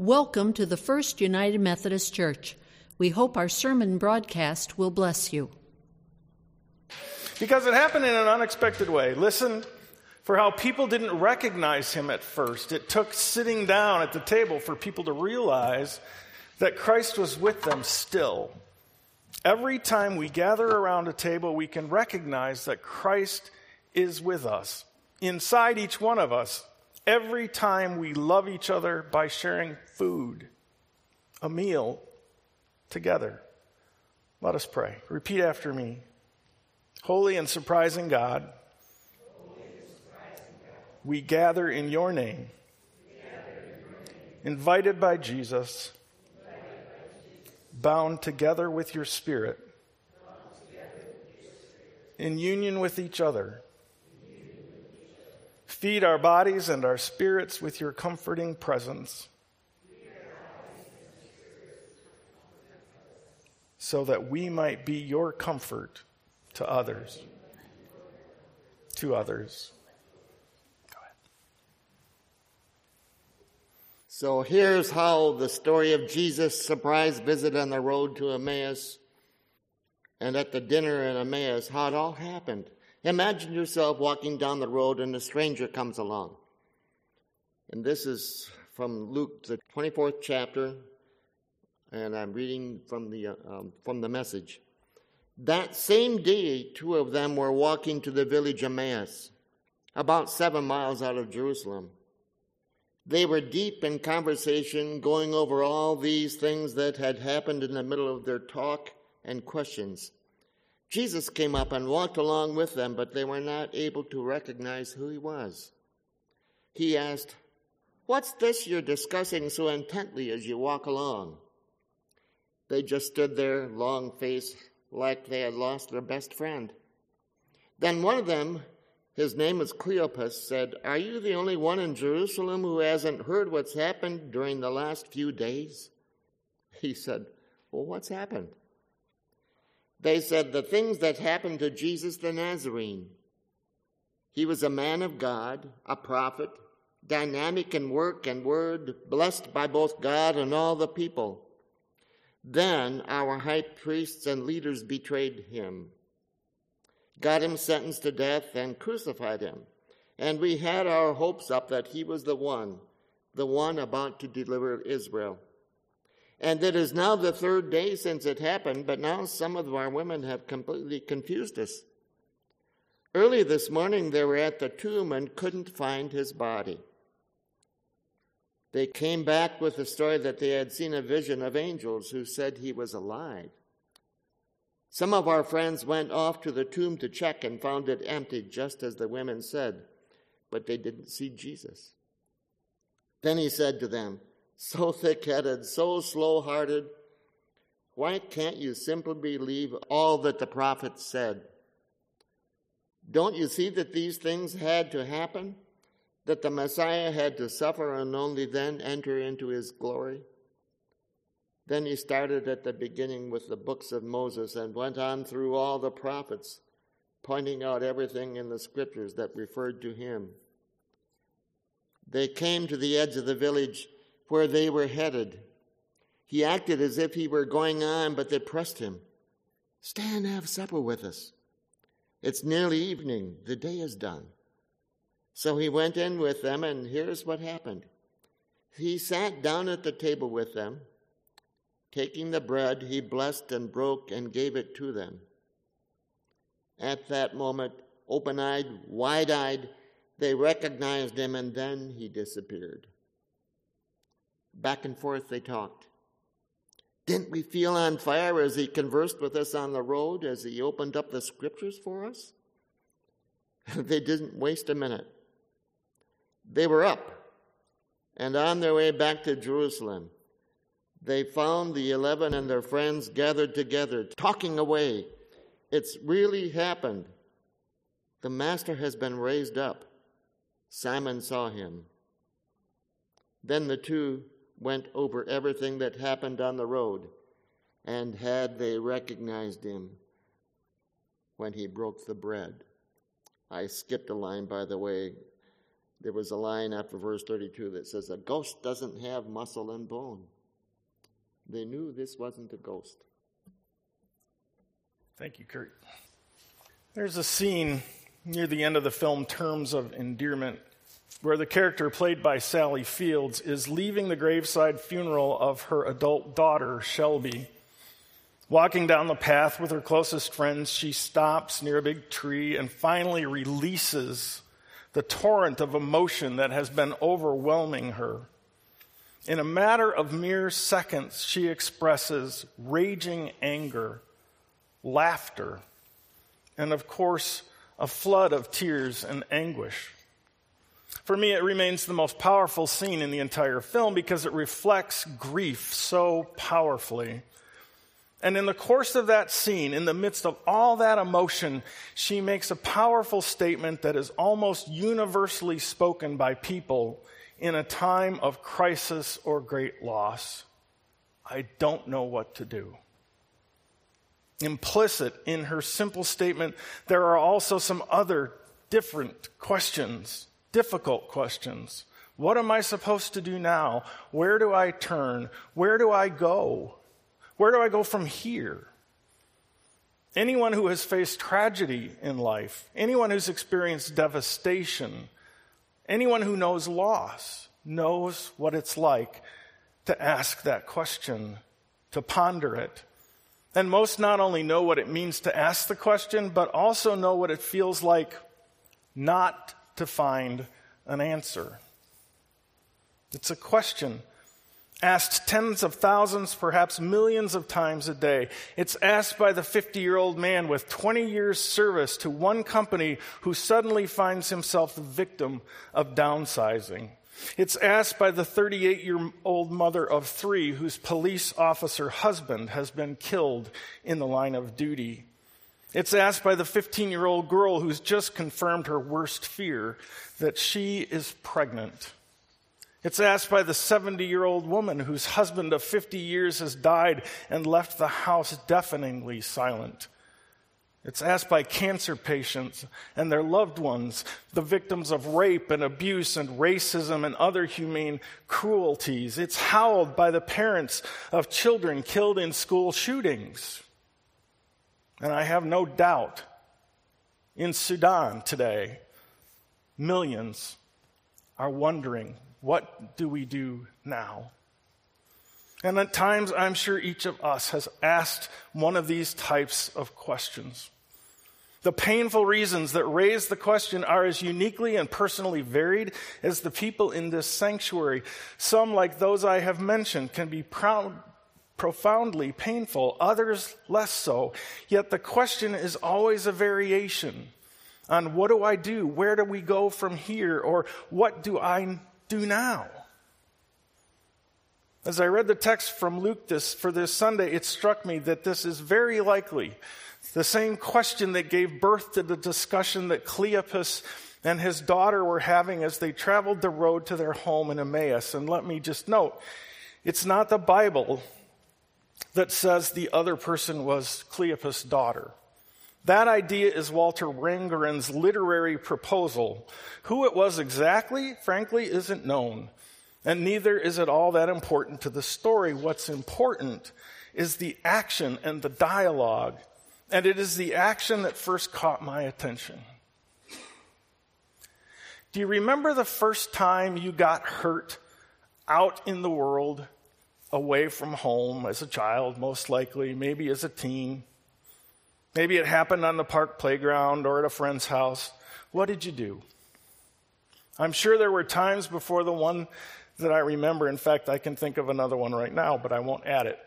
Welcome to the First United Methodist Church. We hope our sermon broadcast will bless you. Because it happened in an unexpected way. Listen for how people didn't recognize him at first. It took sitting down at the table for people to realize that Christ was with them still. Every time we gather around a table, we can recognize that Christ is with us, inside each one of us every time we love each other by sharing food, a meal together. Let us pray. Repeat after me. Holy and surprising God, we gather in your name, invited by Jesus, bound together with your Spirit, in union with each other Feed our bodies and our spirits with your comforting presence. So that we might be your comfort to others. To others. So here's how the story of Jesus' surprise visit on the road to Emmaus and at the dinner in Emmaus, how it all happened. Imagine yourself walking down the road and a stranger comes along. And this is from Luke, the 24th chapter, and I'm reading from the, uh, um, from the message. That same day, two of them were walking to the village of Emmaus, about seven miles out of Jerusalem. They were deep in conversation, going over all these things that had happened in the middle of their talk and questions. Jesus came up and walked along with them, but they were not able to recognize who he was. He asked, What's this you're discussing so intently as you walk along? They just stood there, long faced, like they had lost their best friend. Then one of them, his name was Cleopas, said, Are you the only one in Jerusalem who hasn't heard what's happened during the last few days? He said, Well, what's happened? They said the things that happened to Jesus the Nazarene. He was a man of God, a prophet, dynamic in work and word, blessed by both God and all the people. Then our high priests and leaders betrayed him, got him sentenced to death, and crucified him. And we had our hopes up that he was the one, the one about to deliver Israel. And it is now the third day since it happened, but now some of our women have completely confused us. Early this morning, they were at the tomb and couldn't find his body. They came back with the story that they had seen a vision of angels who said he was alive. Some of our friends went off to the tomb to check and found it empty, just as the women said, but they didn't see Jesus. Then he said to them, so thick headed, so slow hearted? Why can't you simply believe all that the prophets said? Don't you see that these things had to happen? That the Messiah had to suffer and only then enter into his glory? Then he started at the beginning with the books of Moses and went on through all the prophets, pointing out everything in the scriptures that referred to him. They came to the edge of the village where they were headed. He acted as if he were going on, but they pressed him. Stay and have supper with us. It's nearly evening. The day is done. So he went in with them, and here's what happened. He sat down at the table with them. Taking the bread, he blessed and broke and gave it to them. At that moment, open eyed, wide eyed, they recognized him, and then he disappeared. Back and forth they talked. Didn't we feel on fire as he conversed with us on the road, as he opened up the scriptures for us? they didn't waste a minute. They were up and on their way back to Jerusalem. They found the eleven and their friends gathered together, talking away. It's really happened. The Master has been raised up. Simon saw him. Then the two went over everything that happened on the road, and had they recognized him when he broke the bread. I skipped a line, by the way. There was a line after verse 32 that says, A ghost doesn't have muscle and bone. They knew this wasn't a ghost. Thank you, Kurt. There's a scene near the end of the film, Terms of Endearment, where the character played by Sally Fields is leaving the graveside funeral of her adult daughter, Shelby. Walking down the path with her closest friends, she stops near a big tree and finally releases the torrent of emotion that has been overwhelming her. In a matter of mere seconds, she expresses raging anger, laughter, and of course, a flood of tears and anguish. For me, it remains the most powerful scene in the entire film because it reflects grief so powerfully. And in the course of that scene, in the midst of all that emotion, she makes a powerful statement that is almost universally spoken by people in a time of crisis or great loss. I don't know what to do. Implicit in her simple statement, there are also some other different questions, difficult questions. What am I supposed to do now? Where do I turn? Where do I go? Where do I go from here? Anyone who has faced tragedy in life, anyone who's experienced devastation, anyone who knows loss knows what it's like to ask that question, to ponder it. And most not only know what it means to ask the question, but also know what it feels like not to find an answer. It's a question asked tens of thousands, perhaps millions of times a day. It's asked by the 50 year old man with 20 years service to one company who suddenly finds himself the victim of downsizing. It's asked by the 38 year old mother of three whose police officer husband has been killed in the line of duty. It's asked by the 15 year old girl who's just confirmed her worst fear that she is pregnant. It's asked by the 70 year old woman whose husband of 50 years has died and left the house deafeningly silent. It's asked by cancer patients and their loved ones, the victims of rape and abuse and racism and other humane cruelties. It's howled by the parents of children killed in school shootings. And I have no doubt in Sudan today, millions are wondering what do we do now? And at times, I'm sure each of us has asked one of these types of questions. The painful reasons that raise the question are as uniquely and personally varied as the people in this sanctuary. Some, like those I have mentioned, can be proud, profoundly painful, others less so. Yet the question is always a variation on what do I do? Where do we go from here? Or what do I do now? As I read the text from Luke this, for this Sunday, it struck me that this is very likely the same question that gave birth to the discussion that Cleopas and his daughter were having as they traveled the road to their home in Emmaus. And let me just note, it's not the Bible that says the other person was Cleopas' daughter. That idea is Walter Wangerin's literary proposal. Who it was exactly, frankly, isn't known. And neither is it all that important to the story. What's important is the action and the dialogue. And it is the action that first caught my attention. Do you remember the first time you got hurt out in the world, away from home as a child, most likely, maybe as a teen? Maybe it happened on the park playground or at a friend's house. What did you do? I'm sure there were times before the one that I remember. In fact, I can think of another one right now, but I won't add it.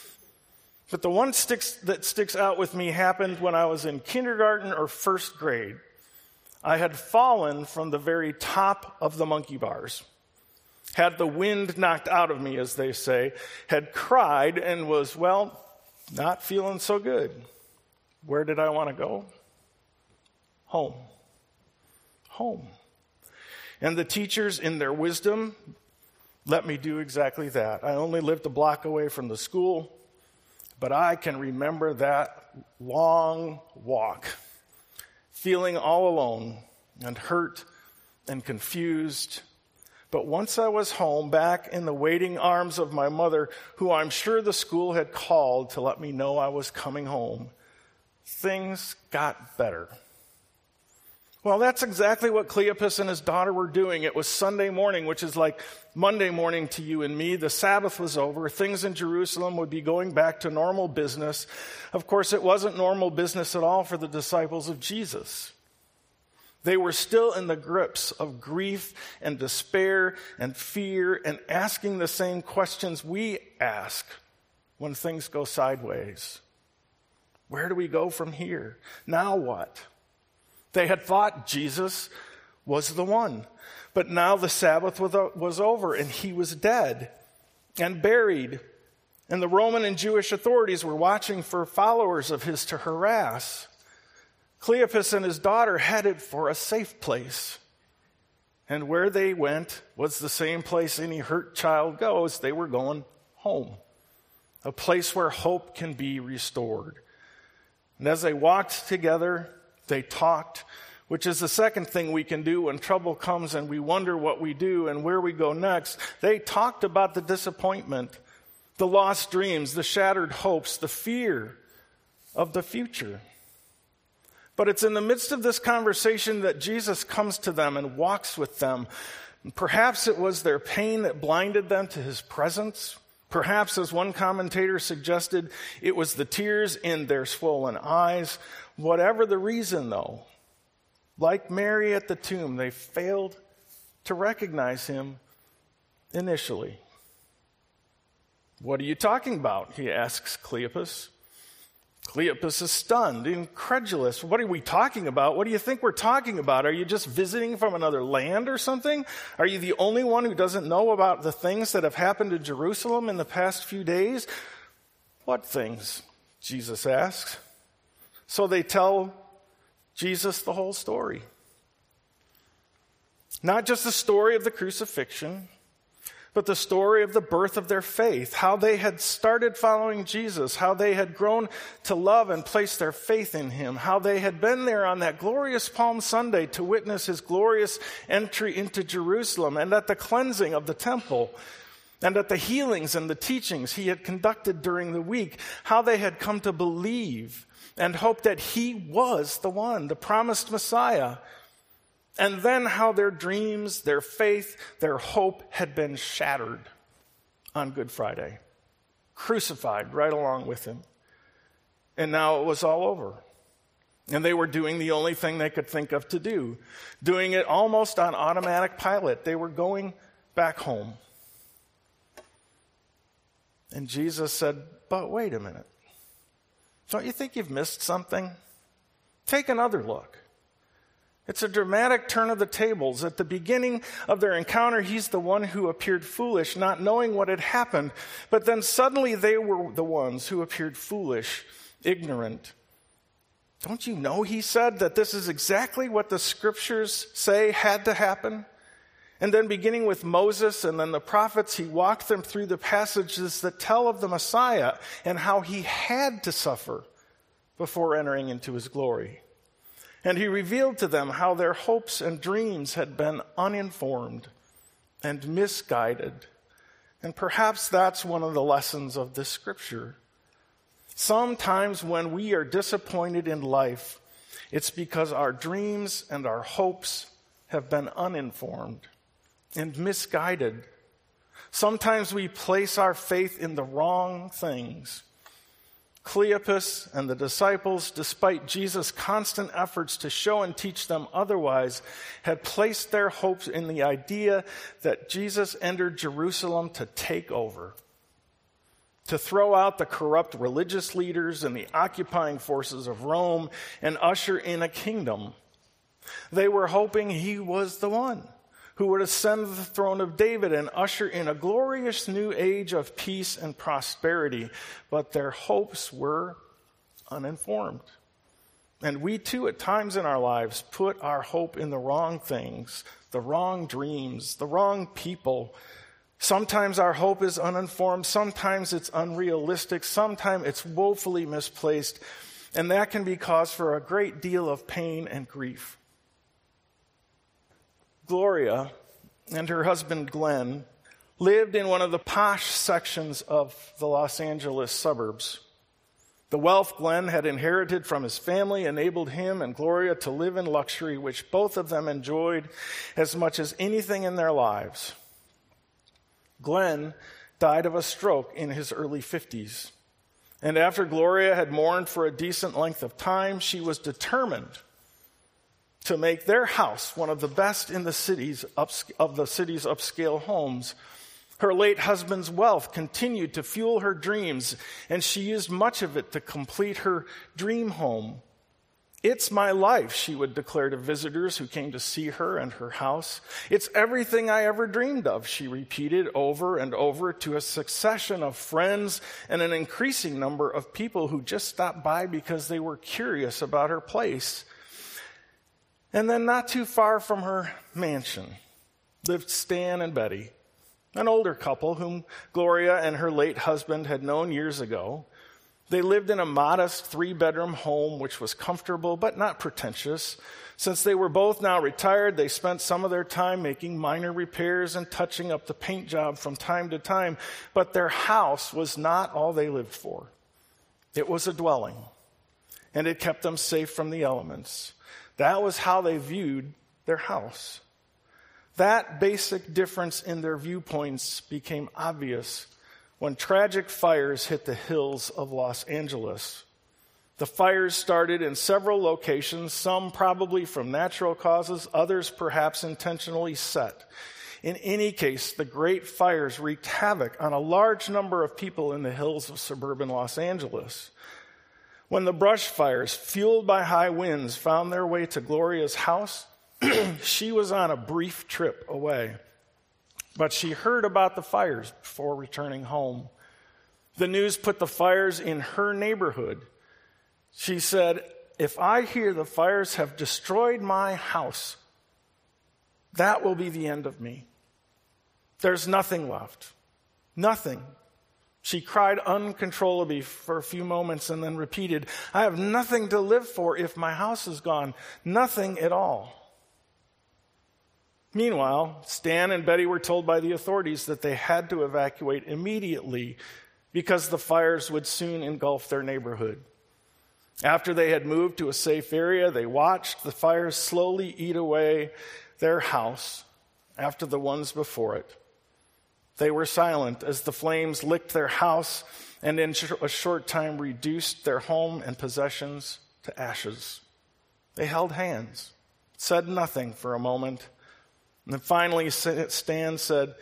but the one sticks, that sticks out with me happened when I was in kindergarten or first grade. I had fallen from the very top of the monkey bars, had the wind knocked out of me, as they say, had cried, and was, well, not feeling so good. Where did I want to go? Home. Home. And the teachers, in their wisdom, let me do exactly that. I only lived a block away from the school, but I can remember that long walk, feeling all alone and hurt and confused. But once I was home, back in the waiting arms of my mother, who I'm sure the school had called to let me know I was coming home, things got better. Well, that's exactly what Cleopas and his daughter were doing. It was Sunday morning, which is like Monday morning to you and me. The Sabbath was over. Things in Jerusalem would be going back to normal business. Of course, it wasn't normal business at all for the disciples of Jesus. They were still in the grips of grief and despair and fear and asking the same questions we ask when things go sideways. Where do we go from here? Now what? They had thought Jesus was the one. But now the Sabbath was over and he was dead and buried. And the Roman and Jewish authorities were watching for followers of his to harass. Cleopas and his daughter headed for a safe place. And where they went was the same place any hurt child goes. They were going home, a place where hope can be restored. And as they walked together, they talked, which is the second thing we can do when trouble comes and we wonder what we do and where we go next. They talked about the disappointment, the lost dreams, the shattered hopes, the fear of the future. But it's in the midst of this conversation that Jesus comes to them and walks with them. Perhaps it was their pain that blinded them to his presence. Perhaps, as one commentator suggested, it was the tears in their swollen eyes. Whatever the reason, though, like Mary at the tomb, they failed to recognize him initially. What are you talking about? He asks Cleopas. Cleopas is stunned, incredulous. What are we talking about? What do you think we're talking about? Are you just visiting from another land or something? Are you the only one who doesn't know about the things that have happened to Jerusalem in the past few days? What things? Jesus asks. So they tell Jesus the whole story. Not just the story of the crucifixion, but the story of the birth of their faith, how they had started following Jesus, how they had grown to love and place their faith in him, how they had been there on that glorious Palm Sunday to witness his glorious entry into Jerusalem and at the cleansing of the temple and at the healings and the teachings he had conducted during the week, how they had come to believe and hope that he was the one, the promised Messiah. And then how their dreams, their faith, their hope had been shattered on Good Friday, crucified right along with him. And now it was all over. And they were doing the only thing they could think of to do, doing it almost on automatic pilot. They were going back home. And Jesus said, But wait a minute. Don't you think you've missed something? Take another look. It's a dramatic turn of the tables. At the beginning of their encounter, he's the one who appeared foolish, not knowing what had happened. But then suddenly they were the ones who appeared foolish, ignorant. Don't you know, he said, that this is exactly what the scriptures say had to happen? And then, beginning with Moses and then the prophets, he walked them through the passages that tell of the Messiah and how he had to suffer before entering into his glory. And he revealed to them how their hopes and dreams had been uninformed and misguided. And perhaps that's one of the lessons of this scripture. Sometimes when we are disappointed in life, it's because our dreams and our hopes have been uninformed and misguided. Sometimes we place our faith in the wrong things. Cleopas and the disciples, despite Jesus' constant efforts to show and teach them otherwise, had placed their hopes in the idea that Jesus entered Jerusalem to take over, to throw out the corrupt religious leaders and the occupying forces of Rome and usher in a kingdom. They were hoping he was the one who would ascend the throne of David and usher in a glorious new age of peace and prosperity. But their hopes were uninformed. And we too, at times in our lives, put our hope in the wrong things, the wrong dreams, the wrong people. Sometimes our hope is uninformed, sometimes it's unrealistic, sometimes it's woefully misplaced, and that can be cause for a great deal of pain and grief. Gloria and her husband Glenn lived in one of the posh sections of the Los Angeles suburbs. The wealth Glenn had inherited from his family enabled him and Gloria to live in luxury, which both of them enjoyed as much as anything in their lives. Glenn died of a stroke in his early 50s. And after Gloria had mourned for a decent length of time, she was determined to make their house one of the best in the cities of the city's upscale homes her late husband's wealth continued to fuel her dreams, and she used much of it to complete her dream home. It's my life, she would declare to visitors who came to see her and her house. It's everything I ever dreamed of, she repeated over and over to a succession of friends and an increasing number of people who just stopped by because they were curious about her place. And then, not too far from her mansion, lived Stan and Betty an older couple whom Gloria and her late husband had known years ago. They lived in a modest three bedroom home, which was comfortable but not pretentious. Since they were both now retired, they spent some of their time making minor repairs and touching up the paint job from time to time. But their house was not all they lived for. It was a dwelling, and it kept them safe from the elements. That was how they viewed their house. That basic difference in their viewpoints became obvious when tragic fires hit the hills of Los Angeles. The fires started in several locations, some probably from natural causes, others perhaps intentionally set. In any case, the great fires wreaked havoc on a large number of people in the hills of suburban Los Angeles. When the brush fires, fueled by high winds, found their way to Gloria's house, she was on a brief trip away, but she heard about the fires before returning home. The news put the fires in her neighborhood. She said, If I hear the fires have destroyed my house, that will be the end of me. There's nothing left. Nothing. She cried uncontrollably for a few moments and then repeated, I have nothing to live for if my house is gone. Nothing at all. Meanwhile, Stan and Betty were told by the authorities that they had to evacuate immediately because the fires would soon engulf their neighborhood. After they had moved to a safe area, they watched the fires slowly eat away their house after the ones before it. They were silent as the flames licked their house and in a short time reduced their home and possessions to ashes. They held hands, said nothing for a moment and then finally, Stan said,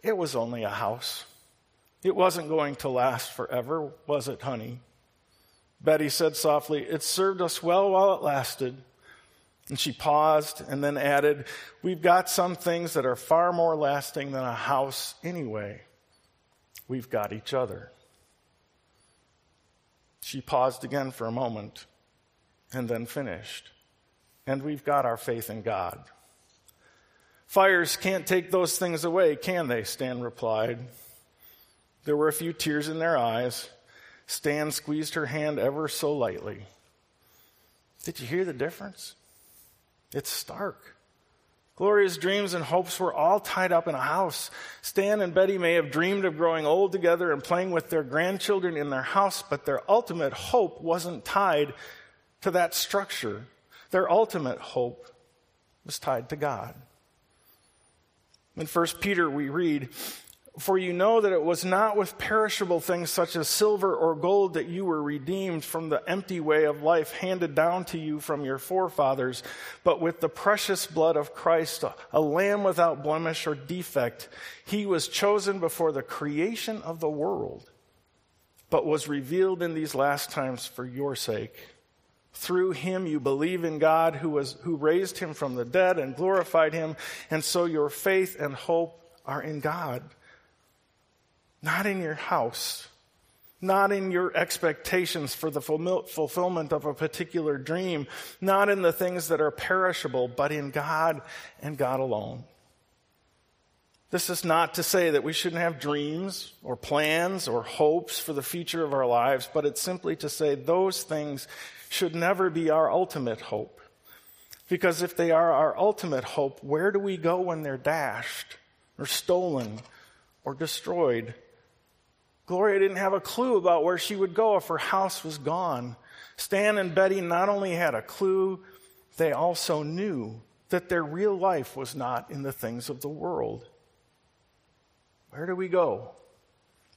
It was only a house. It wasn't going to last forever, was it, honey? Betty said softly, It served us well while it lasted. And she paused and then added, We've got some things that are far more lasting than a house anyway. We've got each other. She paused again for a moment and then finished. And we've got our faith in God. Fires can't take those things away, can they? Stan replied. There were a few tears in their eyes. Stan squeezed her hand ever so lightly. Did you hear the difference? It's stark. Gloria's dreams and hopes were all tied up in a house. Stan and Betty may have dreamed of growing old together and playing with their grandchildren in their house, but their ultimate hope wasn't tied to that structure. Their ultimate hope was tied to God. In 1 Peter, we read, For you know that it was not with perishable things such as silver or gold that you were redeemed from the empty way of life handed down to you from your forefathers, but with the precious blood of Christ, a lamb without blemish or defect. He was chosen before the creation of the world, but was revealed in these last times for your sake. Through him you believe in God who, was, who raised him from the dead and glorified him, and so your faith and hope are in God. Not in your house, not in your expectations for the fulfillment of a particular dream, not in the things that are perishable, but in God and God alone. This is not to say that we shouldn't have dreams or plans or hopes for the future of our lives, but it's simply to say those things should never be our ultimate hope. Because if they are our ultimate hope, where do we go when they're dashed or stolen or destroyed? Gloria didn't have a clue about where she would go if her house was gone. Stan and Betty not only had a clue, they also knew that their real life was not in the things of the world. Where do we go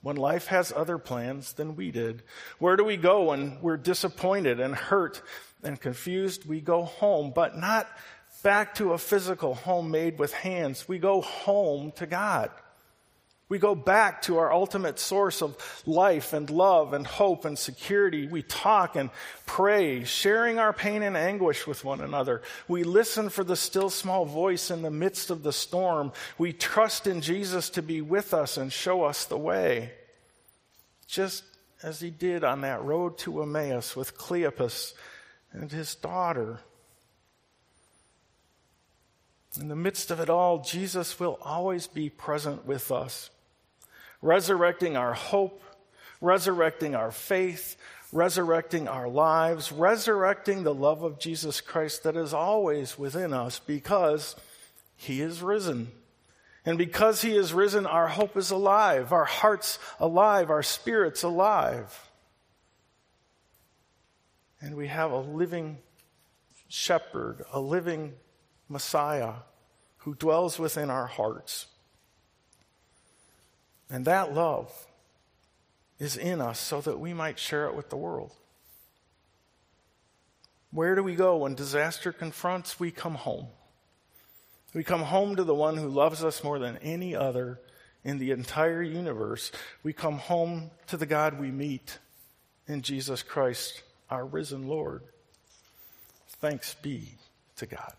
when life has other plans than we did? Where do we go when we're disappointed and hurt and confused? We go home, but not back to a physical home made with hands. We go home to God. We go back to our ultimate source of life and love and hope and security. We talk and pray, sharing our pain and anguish with one another. We listen for the still small voice in the midst of the storm. We trust in Jesus to be with us and show us the way. Just as he did on that road to Emmaus with Cleopas and his daughter. In the midst of it all, Jesus will always be present with us resurrecting our hope, resurrecting our faith, resurrecting our lives, resurrecting the love of Jesus Christ that is always within us because he is risen. And because he is risen, our hope is alive, our hearts alive, our spirits alive. And we have a living shepherd, a living Messiah who dwells within our hearts. And that love is in us so that we might share it with the world. Where do we go when disaster confronts? We come home. We come home to the one who loves us more than any other in the entire universe. We come home to the God we meet in Jesus Christ, our risen Lord. Thanks be to God.